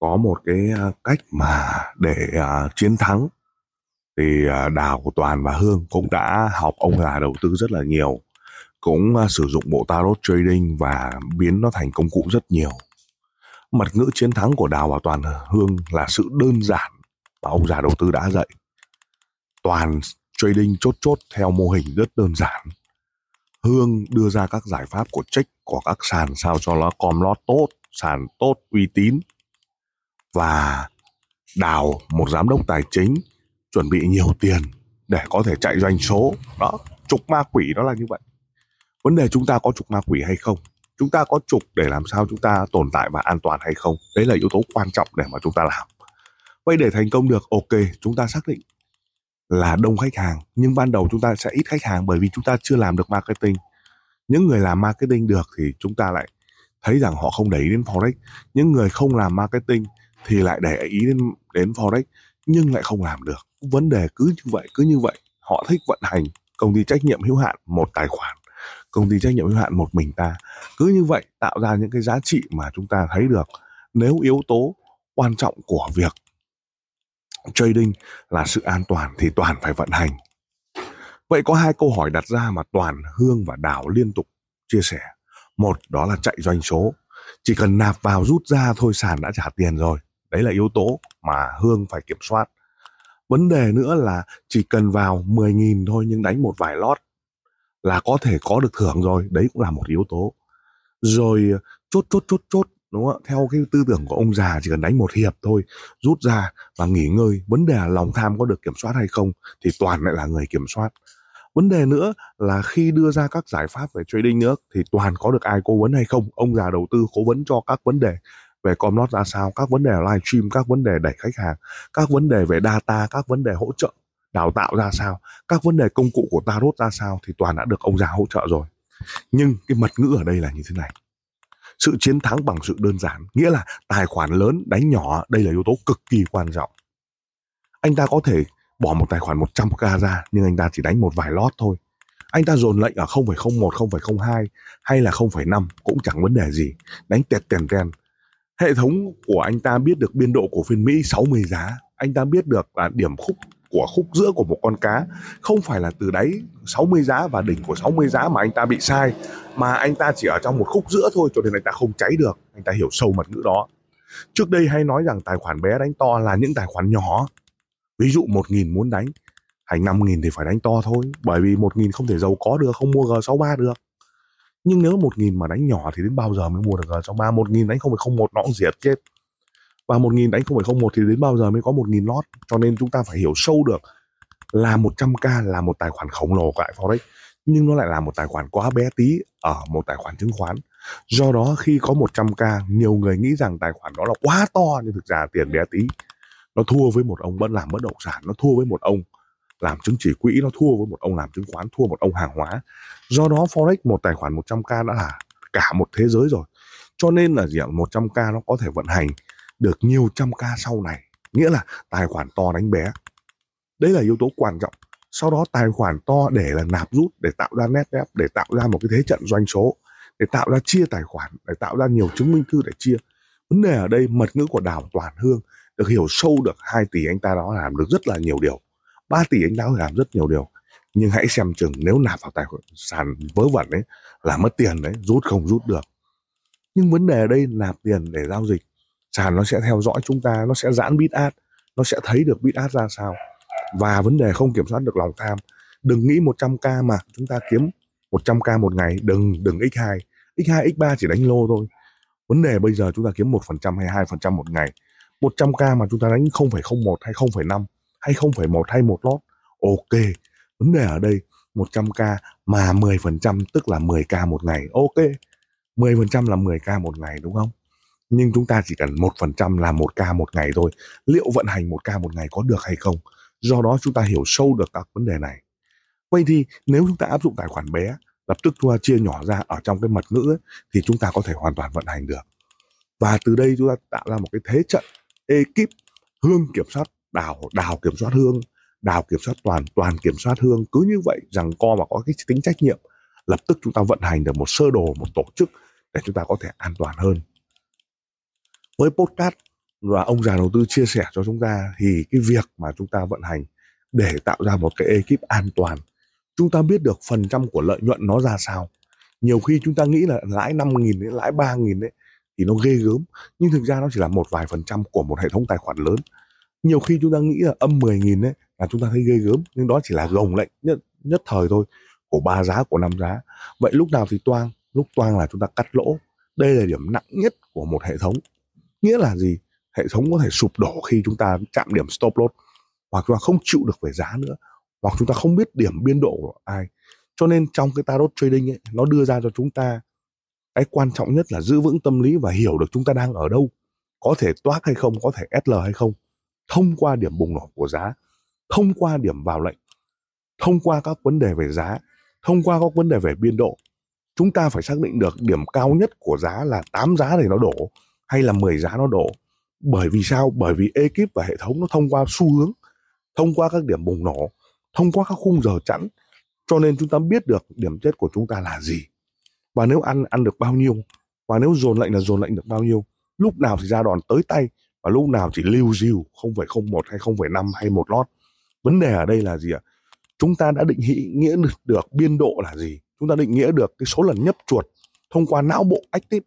có một cái à, cách mà để uh, chiến thắng. Thì uh, Đào của Toàn và Hương cũng đã học ông già đầu tư rất là nhiều cũng uh, sử dụng bộ tarot trading và biến nó thành công cụ rất nhiều. Mật ngữ chiến thắng của Đào và Toàn Hương là sự đơn giản mà ông già đầu tư đã dạy. Toàn trading chốt chốt theo mô hình rất đơn giản. Hương đưa ra các giải pháp của check của các sàn sao cho nó com lót tốt sàn tốt uy tín và đào một giám đốc tài chính, chuẩn bị nhiều tiền để có thể chạy doanh số. Đó, trục ma quỷ đó là như vậy. Vấn đề chúng ta có trục ma quỷ hay không? Chúng ta có trục để làm sao chúng ta tồn tại và an toàn hay không? Đấy là yếu tố quan trọng để mà chúng ta làm. Vậy để thành công được, ok, chúng ta xác định là đông khách hàng, nhưng ban đầu chúng ta sẽ ít khách hàng bởi vì chúng ta chưa làm được marketing. Những người làm marketing được thì chúng ta lại thấy rằng họ không để ý đến forex. Những người không làm marketing thì lại để ý đến đến forex, nhưng lại không làm được. Vấn đề cứ như vậy, cứ như vậy. Họ thích vận hành công ty trách nhiệm hữu hạn một tài khoản, công ty trách nhiệm hữu hạn một mình ta. Cứ như vậy tạo ra những cái giá trị mà chúng ta thấy được. Nếu yếu tố quan trọng của việc trading là sự an toàn thì toàn phải vận hành. Vậy có hai câu hỏi đặt ra mà toàn hương và đảo liên tục chia sẻ. Một, đó là chạy doanh số. Chỉ cần nạp vào rút ra thôi, sàn đã trả tiền rồi đấy là yếu tố mà hương phải kiểm soát. Vấn đề nữa là chỉ cần vào 10.000 thôi nhưng đánh một vài lót là có thể có được thưởng rồi. Đấy cũng là một yếu tố. Rồi ờ, chốt chốt chốt chốt, đúng không theo cái tư tưởng của ông già chỉ cần đánh một hiệp thôi, rút ra và nghỉ ngơi. Vấn đề là lòng tham có được kiểm soát hay không thì toàn lại là người kiểm soát. Vấn đề nữa là khi đưa ra các giải pháp về trading nữa thì toàn có được ai cố vấn hay không? Ông già đầu tư cố vấn cho các vấn đề về comlot ra sao các vấn đề live stream các vấn đề đẩy khách hàng các vấn đề về data các vấn đề hỗ trợ đào tạo ra sao các vấn đề công cụ của tarot ra sao thì toàn đã được ông già hỗ trợ rồi. Nhưng cái mật ngữ ở đây là như thế này. Sự chiến thắng bằng sự đơn giản nghĩa là tài khoản lớn đánh nhỏ đây là yếu tố cực kỳ quan trọng. Anh ta có thể bỏ một tài khoản 100k ra nhưng anh ta chỉ đánh một vài lót thôi. Anh ta dồn lệnh ở 0,01, 0,02 hay là 0,5 cũng chẳng vấn đề gì. Đánh tẹt tèn tèn hệ thống của anh ta biết được biên độ của phiên Mỹ 60 giá. Anh ta biết được là điểm khúc của khúc giữa của một con cá không phải là từ đáy 60 giá và đỉnh của 60 giá mà anh ta bị sai, mà anh ta chỉ ở trong một khúc giữa thôi cho nên anh ta không cháy được. Anh ta hiểu sâu mật ngữ đó. Trước đây hay nói rằng tài khoản bé đánh to là những tài khoản nhỏ. Ví dụ một nghìn muốn đánh thành năm nghìn thì phải đánh to thôi, bởi vì một nghìn không thể giàu có được, không mua G63 được nhưng nếu một nghìn mà đánh nhỏ thì đến bao giờ mới mua được trong ba, một nghìn đánh không phải không một nó cũng diệt chết. Và một nghìn đánh không phải không một thì đến bao giờ mới có một nghìn lót? Cho nên chúng ta phải hiểu sâu được là 100k là một tài khoản khổng lồ tại forex, nhưng nó lại là một tài khoản quá bé tí ở một tài khoản chứng khoán. Do đó khi có 100k nhiều người nghĩ rằng tài khoản đó là quá to, nhưng thực ra tiền bé tí. Nó thua với một ông vẫn làm bất động sản, nó thua với một ông làm chứng chỉ quỹ nó thua với một ông làm chứng khoán, thua một ông hàng hóa. Do đó forex một tài khoản 100k đã là cả một thế giới rồi. Cho nên là gì ạ? 100k nó có thể vận hành được nhiều trăm k sau này. Nghĩa là tài khoản to đánh bé. Đấy là yếu tố quan trọng. Sau đó tài khoản to để là nạp rút, để tạo ra net ép để tạo ra một cái thế trận doanh số, để tạo ra chia tài khoản, để tạo ra nhiều chứng minh thư để chia. Vấn đề ở đây mật ngữ của đào toàn hương được hiểu sâu được 2 tỷ anh ta đó làm được rất là nhiều điều. 3 tỷ anh ta làm rất nhiều điều. Nhưng hãy xem chừng nếu nạp vào tài khoản sàn vớ vẩn ấy là mất tiền đấy rút không rút được. Nhưng vấn đề ở đây nạp tiền để giao dịch sàn nó sẽ theo dõi chúng ta nó sẽ giãn bit ad nó sẽ thấy được bit ad ra sao. Và vấn đề không kiểm soát được lòng tham. Đừng nghĩ 100k mà chúng ta kiếm 100k một ngày đừng đừng x2 x2 x3 chỉ đánh lô thôi. Vấn đề bây giờ chúng ta kiếm một phần trăm hay hai phần trăm một ngày. 100k mà chúng ta đánh 0,01 hay 0,5 hay 0,1 hay một lót? Ok vấn đề ở đây 100k mà 10% tức là 10k một ngày. Ok 10% là 10k một ngày đúng không? Nhưng chúng ta chỉ cần một phần trăm là một k một ngày thôi. Liệu vận hành một k một ngày có được hay không? Do đó chúng ta hiểu sâu được các vấn đề này. Vậy thì nếu chúng ta áp dụng tài khoản bé lập tức chúng ta chia nhỏ ra ở trong cái mật ngữ ấy, thì chúng ta có thể hoàn toàn vận hành được. Và từ đây chúng ta tạo ra một cái thế trận ekip hương kiểm soát đào đào kiểm soát hương, đào kiểm soát toàn toàn kiểm soát hương. Cứ như vậy, rằng co mà có cái tính trách nhiệm, lập tức chúng ta vận hành được một sơ đồ, một tổ chức để chúng ta có thể an toàn hơn. Với podcast và ông già đầu tư chia sẻ cho chúng ta thì cái việc mà chúng ta vận hành để tạo ra một cái ekip an toàn, chúng ta biết được phần trăm của lợi nhuận nó ra sao. Nhiều khi chúng ta nghĩ là lãi 5 nghìn đến lãi 3 nghìn đấy thì nó ghê gớm, nhưng thực ra nó chỉ là một vài phần trăm của một hệ thống tài khoản lớn nhiều khi chúng ta nghĩ là âm 10 nghìn đấy là chúng ta thấy ghê gớm nhưng đó chỉ là gồng lệnh nhất, nhất thời thôi của ba giá của năm giá. Vậy lúc nào thì toang? Lúc toang là chúng ta cắt lỗ. Đây là điểm nặng nhất của một hệ thống. Nghĩa là gì? Hệ thống có thể sụp đổ khi chúng ta chạm điểm stop loss hoặc chúng ta không chịu được về giá nữa hoặc chúng ta không biết điểm biên độ của ai. Cho nên trong cái tarot trading ấy nó đưa ra cho chúng ta cái quan trọng nhất là giữ vững tâm lý và hiểu được chúng ta đang ở đâu có thể toát hay không có thể SL hay không thông qua điểm bùng nổ của giá, thông qua điểm vào lệnh, thông qua các vấn đề về giá, thông qua các vấn đề về biên độ, chúng ta phải xác định được điểm cao nhất của giá là 8 giá thì nó đổ hay là 10 giá nó đổ. Bởi vì sao? Bởi vì ekip và hệ thống nó thông qua xu hướng, thông qua các điểm bùng nổ, thông qua các khung giờ chẵn. Cho nên chúng ta biết được điểm chết của chúng ta là gì. Và nếu ăn ăn được bao nhiêu, và nếu dồn lệnh là dồn lệnh được bao nhiêu, lúc nào thì ra đòn tới tay và lúc nào chỉ lưu diêu 0,01 hay 0,5 hay một lót vấn đề ở đây là gì ạ? Chúng ta đã định nghĩa được biên độ là gì? Chúng ta định nghĩa được cái số lần nhấp chuột thông qua não bộ active.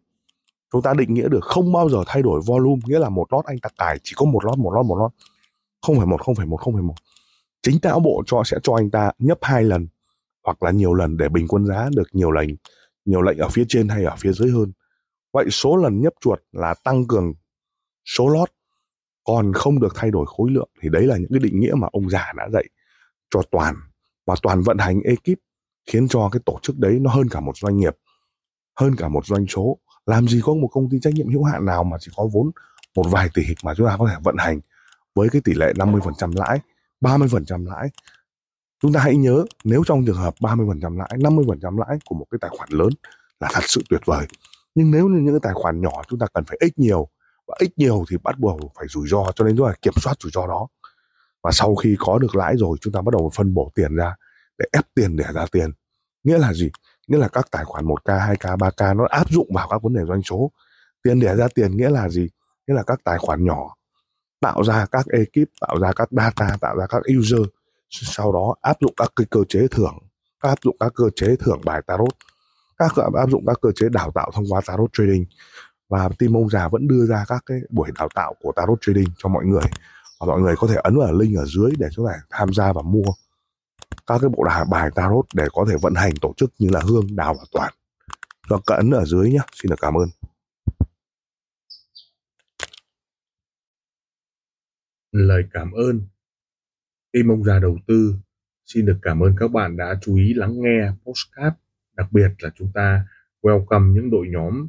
Chúng ta định nghĩa được không bao giờ thay đổi volume nghĩa là một lót anh ta cài chỉ có một lót một lót một lót không phải một không phải một không phải một. Chính não bộ cho sẽ cho anh ta nhấp hai lần hoặc là nhiều lần để bình quân giá được nhiều lệnh nhiều lệnh ở phía trên hay ở phía dưới hơn. Vậy số lần nhấp chuột là tăng cường số lót còn không được thay đổi khối lượng, thì đấy là những cái định nghĩa mà ông già đã dạy cho toàn và toàn vận hành ekip khiến cho cái tổ chức đấy nó hơn cả một doanh nghiệp, hơn cả một doanh số. Làm gì có một công ty trách nhiệm hữu hạn nào mà chỉ có vốn một vài tỷ mà chúng ta có thể vận hành với cái tỷ lệ 50% lãi 30% lãi? Chúng ta hãy nhớ, nếu trong trường hợp 30% lãi 50% lãi của một cái tài khoản lớn là thật sự tuyệt vời. Nhưng nếu như những cái tài khoản nhỏ chúng ta cần phải ít nhiều và ít nhiều thì bắt buộc phải rủi ro, cho nên chúng ta kiểm soát rủi ro đó. Và sau khi có được lãi rồi, chúng ta bắt đầu phân bổ tiền ra để ép tiền để ra tiền. Nghĩa là gì? Nghĩa là các tài khoản 1k 2k 3k nó áp dụng vào các vấn đề doanh số. Tiền để ra tiền nghĩa là gì? Nghĩa là các tài khoản nhỏ tạo ra các ekip, tạo ra các data, tạo ra các user. Sau đó áp dụng các cái cơ chế thưởng, áp dụng các cơ chế thưởng bài tarot, các áp dụng các cơ chế đào tạo thông qua tarot trading và team ông già vẫn đưa ra các cái buổi đào tạo của tarot trading cho mọi người. Và mọi người có thể ấn vào link ở dưới để chúng ta tham gia và mua các cái bộ đà bài tarot để có thể vận hành tổ chức như là hương, đào và toàn. Và ấn ở dưới nhé xin được cảm ơn. Lời cảm ơn. Team ông già đầu tư, xin được cảm ơn các bạn đã chú ý lắng nghe postcard đặc biệt là chúng ta welcome những đội nhóm